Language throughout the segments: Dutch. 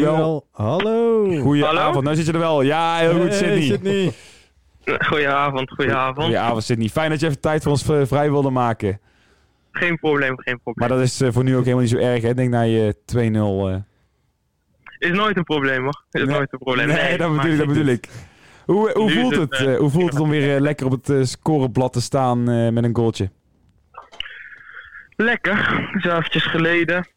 wel. Hallo. Goedenavond, nou zit je er wel. Ja, heel goed, Hey, Sydney. Goedenavond, goedenavond. Goedenavond, Sydney. Fijn dat je even tijd voor ons eh, vrij wilde maken. Geen probleem, geen probleem. Maar dat is eh, voor nu ook helemaal niet zo erg, hè? Denk na je 2-0... eh. Is nooit een probleem hoor. Is Nee. nooit een probleem. Nee, dat bedoel ik. Dat bedoel ik. Hoe, hoe, voelt het, het, hoe voelt het om weer lekker op het scoreblad te staan eh, met een goaltje? Lekker. Zo eventjes geleden.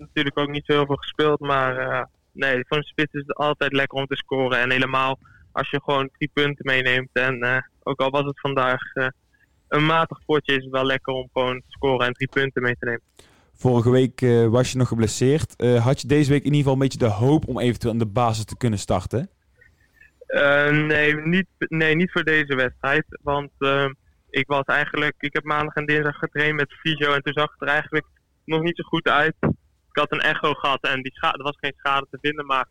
Natuurlijk ook niet zo heel veel gespeeld, maar eh, nee, voor een spits is het altijd lekker om te scoren. En helemaal als je gewoon drie punten meeneemt. En eh, ook al was het vandaag eh, een matig potje, is het wel lekker om gewoon te scoren en drie punten mee te nemen. Vorige week was je nog geblesseerd. Had je deze week in ieder geval een beetje de hoop om eventueel aan de basis te kunnen starten? Nee, niet, nee, niet voor deze wedstrijd. Want ik was eigenlijk, ik heb maandag en dinsdag getraind met fysio en toen zag het er eigenlijk nog niet zo goed uit. Ik had een echo gehad en die er was geen schade te vinden, maar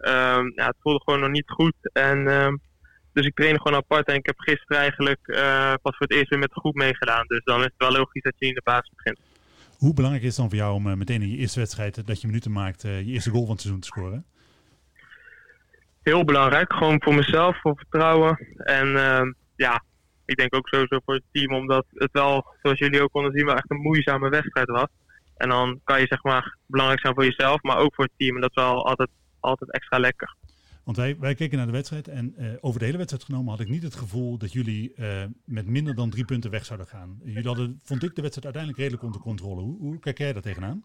ehm, ja, het voelde gewoon nog niet goed. En, ehm, dus ik trainde gewoon apart en ik heb gisteren eigenlijk eh, pas voor het eerst weer met de groep meegedaan. Dus dan is het wel logisch dat je in de basis begint. Hoe belangrijk is het dan voor jou om eh, meteen in je eerste wedstrijd, eh, dat je minuten maakt, je eerste goal van het seizoen te scoren? heel belangrijk. Gewoon voor mezelf, voor vertrouwen. En ehm, ja, ik denk ook sowieso voor het team, omdat het wel, zoals jullie ook konden zien, wel echt een moeizame wedstrijd was. En dan kan je zeg maar belangrijk zijn voor jezelf, maar ook voor het team. En dat is wel altijd, altijd extra lekker. Want wij, wij keken naar de wedstrijd en eh, over de hele wedstrijd genomen had ik niet het gevoel dat jullie eh, met minder dan drie punten weg zouden gaan. Jullie hadden, vond ik, de wedstrijd uiteindelijk redelijk onder controle. Hoe, hoe kijk jij daar tegenaan?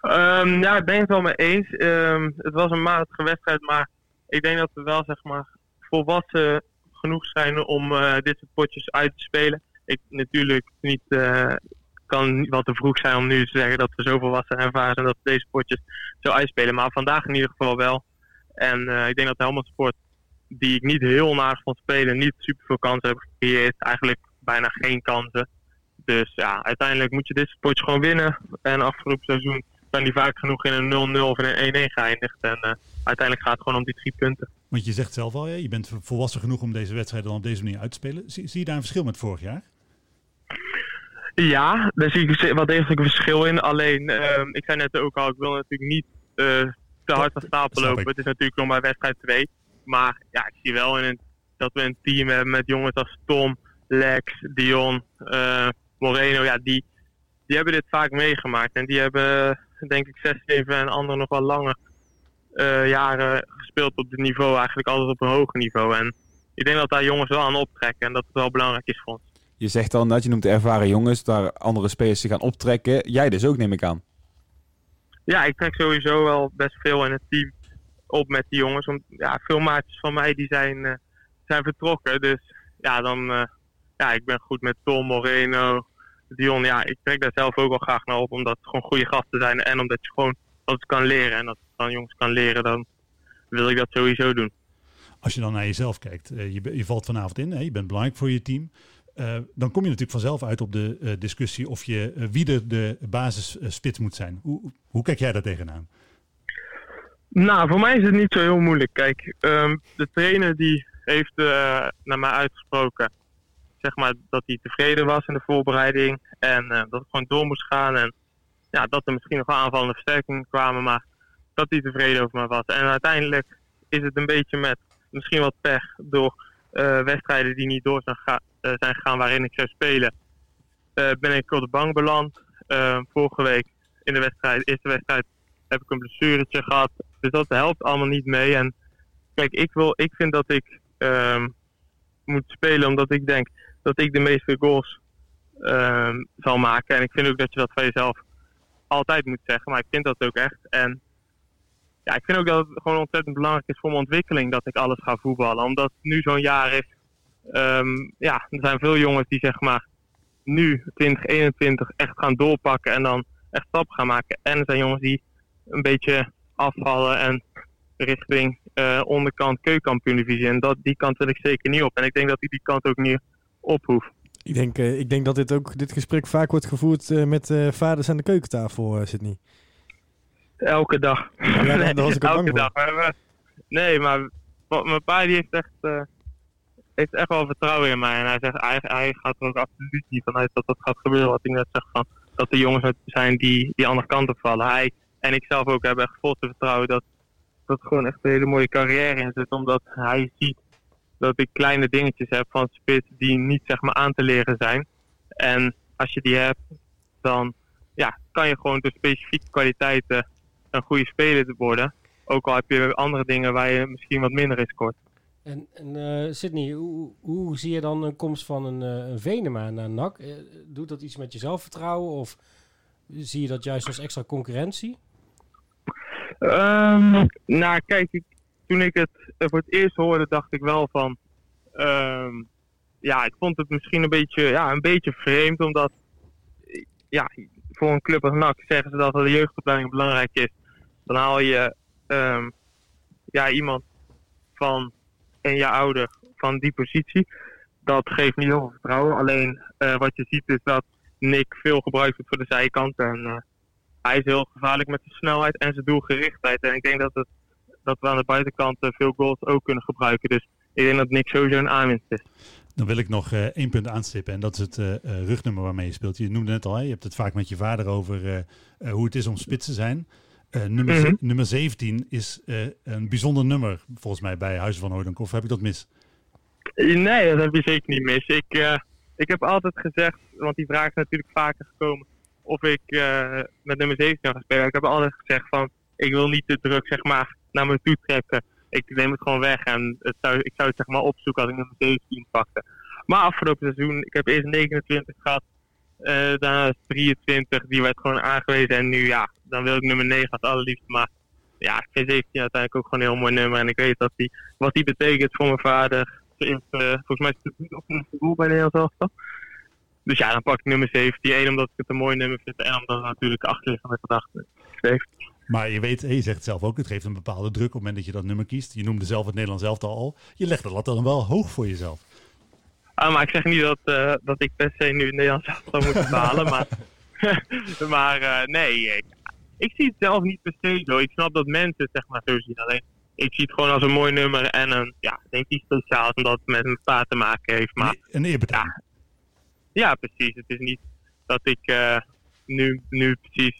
Ehm, ja, ik ben het wel mee eens. Ehm, het was een matige wedstrijd, maar ik denk dat we wel zeg maar volwassen genoeg zijn om eh, dit soort potjes uit te spelen. Ik natuurlijk niet kan wat te vroeg zijn om nu te zeggen dat we zo volwassen en ervaren zijn dat we deze potjes zo uitspelen. Maar vandaag in ieder geval wel. En eh, ik denk dat Helmond Sport, die ik niet heel naar vond spelen, niet super veel kansen hebben gecreëerd. Eigenlijk bijna geen kansen. Dus ja, uiteindelijk moet je dit potjes gewoon winnen. En afgelopen seizoen zijn die vaak genoeg in een 0-0 of in een 1-1 geëindigd. En eh, uiteindelijk gaat het gewoon om die drie punten. Want je zegt zelf al, je bent volwassen genoeg om deze wedstrijd dan op deze manier uit te spelen. Zie je daar een verschil met vorig jaar? Ja, daar zie ik wel degelijk een verschil in. Alleen, ehm, ik zei net ook al, ik wil natuurlijk niet eh, te hard van stapel lopen. Het is natuurlijk nog maar wedstrijd 2. Maar ja, ik zie wel in een, dat we een team hebben met jongens als Tom, Lex, Dion, eh, Moreno. Ja, die, die hebben dit vaak meegemaakt. En die hebben, denk ik, 6, 7 en anderen nog wel langer eh, jaren gespeeld op dit niveau. Eigenlijk altijd op een hoger niveau. En ik denk dat daar jongens wel aan optrekken. En dat het wel belangrijk is voor ons. Je zegt dan dat je noemt de ervaren jongens, daar andere spelers zich gaan optrekken. Jij dus ook, neem ik aan. Ja, ik trek sowieso wel best veel in het team op met die jongens. Want ja, veel maatjes van mij die zijn, eh, zijn vertrokken. Dus ja, dan uh, ja, ik ben goed met Tom, Moreno, Dion. Ja, ik trek daar zelf ook wel graag naar op. Omdat het gewoon goede gasten zijn. En omdat je gewoon dat het kan leren. En dat dan jongens kan leren, dan wil ik dat sowieso doen. Als je dan naar jezelf kijkt, uh, je, je, valt vanavond in, hè, je bent belangrijk voor je team. Uh, dan kom je natuurlijk vanzelf uit op de uh, discussie of je uh, wie er de basisspits moet zijn. Hoe, hoe kijk jij daar tegenaan? Nou, voor mij is het niet zo heel moeilijk. Kijk, um, de trainer die heeft naar mij uitgesproken, zeg maar, dat hij tevreden was in de voorbereiding en dat het gewoon door moest gaan en ja, dat er misschien nog aanvallende versterkingen kwamen, maar dat hij tevreden over me was. En uiteindelijk is het een beetje met misschien wat pech door wedstrijden die niet door zijn zijn gegaan waarin ik zou spelen, uh, ben ik op de bank beland. Uh, vorige week in de wedstrijd, eerste wedstrijd, heb ik een blessuretje gehad. Dus dat helpt allemaal niet mee. En kijk, ik, wil, ik vind dat ik um, moet spelen omdat ik denk dat ik de meeste goals um, zal maken. En ik vind ook dat je dat van jezelf altijd moet zeggen. Maar ik vind dat ook echt. En ja, ik vind ook dat het gewoon ontzettend belangrijk is voor mijn ontwikkeling dat ik alles ga voetballen. Omdat nu zo'n jaar is Um, ja, er zijn veel jongens die zeg maar nu 2021 echt gaan doorpakken en dan echt stappen gaan maken. En er zijn jongens die een beetje afvallen en richting uh, onderkant keukenkampioen-divisie. En dat, die kant wil ik zeker niet op. En ik denk dat ik die kant ook niet op hoef. Ik denk, uh, ik denk dat dit, ook, dit gesprek vaak wordt gevoerd uh, met vaders aan de keukentafel, Sydney. Elke dag. Ja, nee, elke dag. Maar, nee, maar mijn pa die heeft echt heeft echt wel vertrouwen in mij. En hij zegt, hij, hij gaat er ook absoluut niet vanuit dat dat gaat gebeuren. Wat ik net zeg van, dat de jongens zijn die die andere kant op vallen. Hij En ik zelf ook heb echt vol te vertrouwen dat dat gewoon echt een hele mooie carrière in zit. Omdat hij ziet dat ik kleine dingetjes heb van spits die niet zeg maar aan te leren zijn. En als je die hebt, dan ja, kan je gewoon door specifieke kwaliteiten een goede speler worden. Ook al heb je andere dingen waar je misschien wat minder in scoort. En, en eh, Sydney, hoe, hoe zie je dan een komst van een, eh, een Venema naar NAC? Eh, doet dat iets met je zelfvertrouwen of zie je dat juist als extra concurrentie? Ehm, nou, kijk, toen ik het voor het eerst hoorde, dacht ik wel van. ehm, ja, ik vond het misschien een beetje, ja, een beetje vreemd, omdat. Ja, voor een club als NAC zeggen ze dat de jeugdopleiding belangrijk is. Dan haal je ehm, ja, iemand van een jaar ouder van die positie. Dat geeft niet heel veel vertrouwen. Alleen eh, wat je ziet is dat Nick veel gebruikt wordt voor de zijkant. En eh, hij is heel gevaarlijk met zijn snelheid en zijn doelgerichtheid. En ik denk dat, het, dat we aan de buitenkant eh, veel goals ook kunnen gebruiken. Dus ik denk dat Nick sowieso een aanwinst is. Dan wil ik nog één punt aanstippen en dat is het rugnummer waarmee je speelt. Je noemde net al, hè, je hebt het vaak met je vader over hoe het is om spits te zijn. Eh, nummer, Mhm. nummer 17 is eh, een bijzonder nummer volgens mij bij Huizen van Hooydonk. Of heb ik dat mis? Nee, dat heb je zeker niet mis. Ik, eh, ik heb altijd gezegd, want die vraag is natuurlijk vaker gekomen, of ik met nummer 17 ga spelen. Ik heb altijd gezegd van, ik wil niet te druk zeg maar, naar me toe trekken. Ik neem het gewoon weg en het zou, ik zou het zeg maar opzoeken als ik nummer 17 pakte. Maar afgelopen seizoen, ik heb eerst 29 gehad, eh, daarna 23, die werd gewoon aangewezen. En nu ja, dan wil ik nummer 9 als allerliefst. Maar ja, ik vind 17 uiteindelijk ook gewoon een heel mooi nummer. En ik weet dat die, wat die betekent voor mijn vader. Eh, volgens mij is het debuut op een doel bij Nederland elftal. Dus ja, dan pak ik nummer 17. Eén, omdat ik het een mooi nummer vind. En omdat het natuurlijk achterliggende gedachten heeft. Maar je weet, je zegt het zelf ook, het geeft een bepaalde druk op het moment dat je dat nummer kiest. Je noemde zelf het Nederlands elftal al. Je legt de lat dan wel hoog voor jezelf. Ah, maar ik zeg niet dat, eh, dat ik per se nu het Nederlands elftal moet bepalen. maar maar eh, nee, ik, ik zie het zelf niet per se zo. Ik snap dat mensen het zeg maar zo zien. Alleen ik zie het gewoon als een mooi nummer. En een, ja, ik denk iets speciaals omdat het met mijn pa te maken heeft. Maar Een eerbetoon. Ja, precies. Het is niet dat ik eh, nu, nu precies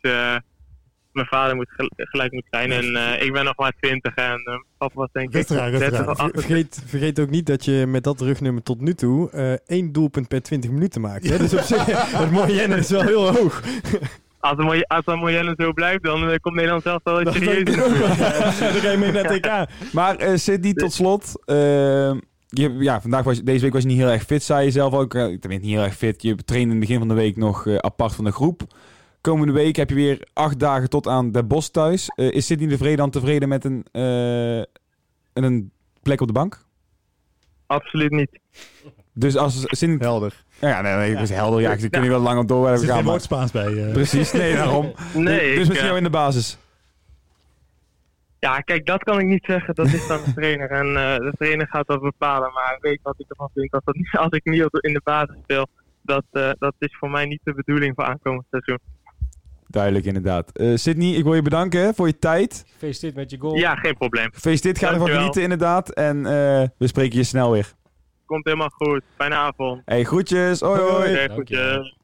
mijn vader moet gel- gelijk moet zijn. En eh, ik ben nog maar 20 en eh papa was denk ik Rustig aan, rustig 30 aan. of Ver- 28. Vergeet, vergeet ook niet dat je met dat rugnummer tot nu toe eh, één doelpunt per 20 minuten maakt. Hè? Dus op zich, het mooie is wel heel hoog. Als de Moy- als de Moyenne zo blijft, dan komt Nederland zelf wel Dat serieus. ik. Dan ga je mee naar TK. Maar Sydney, tot slot. je, ja, vandaag was, deze week was je niet heel erg fit, zei je zelf ook. Eh, tenminste, niet heel erg fit. Je trainde in het begin van de week nog apart van de groep. Komende week heb je weer acht dagen tot aan de Bos thuis. Eh, is Sydney de Vrede dan tevreden met een, eh, een plek op de bank? Absoluut niet. Dus als Sydney... Helder. Ja, ja, nee, nee, ik was helder. Ja, ze kunnen wel lang op door Er zit gaan. geen woord Spaans bij. eh. Precies, nee, daarom. Nee, dus ik, met eh, jou in de basis. ja, kijk, dat kan ik niet zeggen. Dat is dan de trainer. En eh, de trainer gaat dat bepalen. Maar ik weet wat ik ervan vind. Dat dat niet, als ik niet op- in de basis speel, dat, eh, dat is voor mij niet de bedoeling voor aankomend seizoen. Duidelijk, inderdaad. Eh Sydney, ik wil je bedanken voor je tijd. Gefeliciteerd met je goal. Ja, geen probleem. Gefeliciteerd, ga ervan genieten inderdaad. En eh, we spreken je snel weer. Komt helemaal goed. Fijne avond. Hey, groetjes. Hoi, hoi. Goedjes.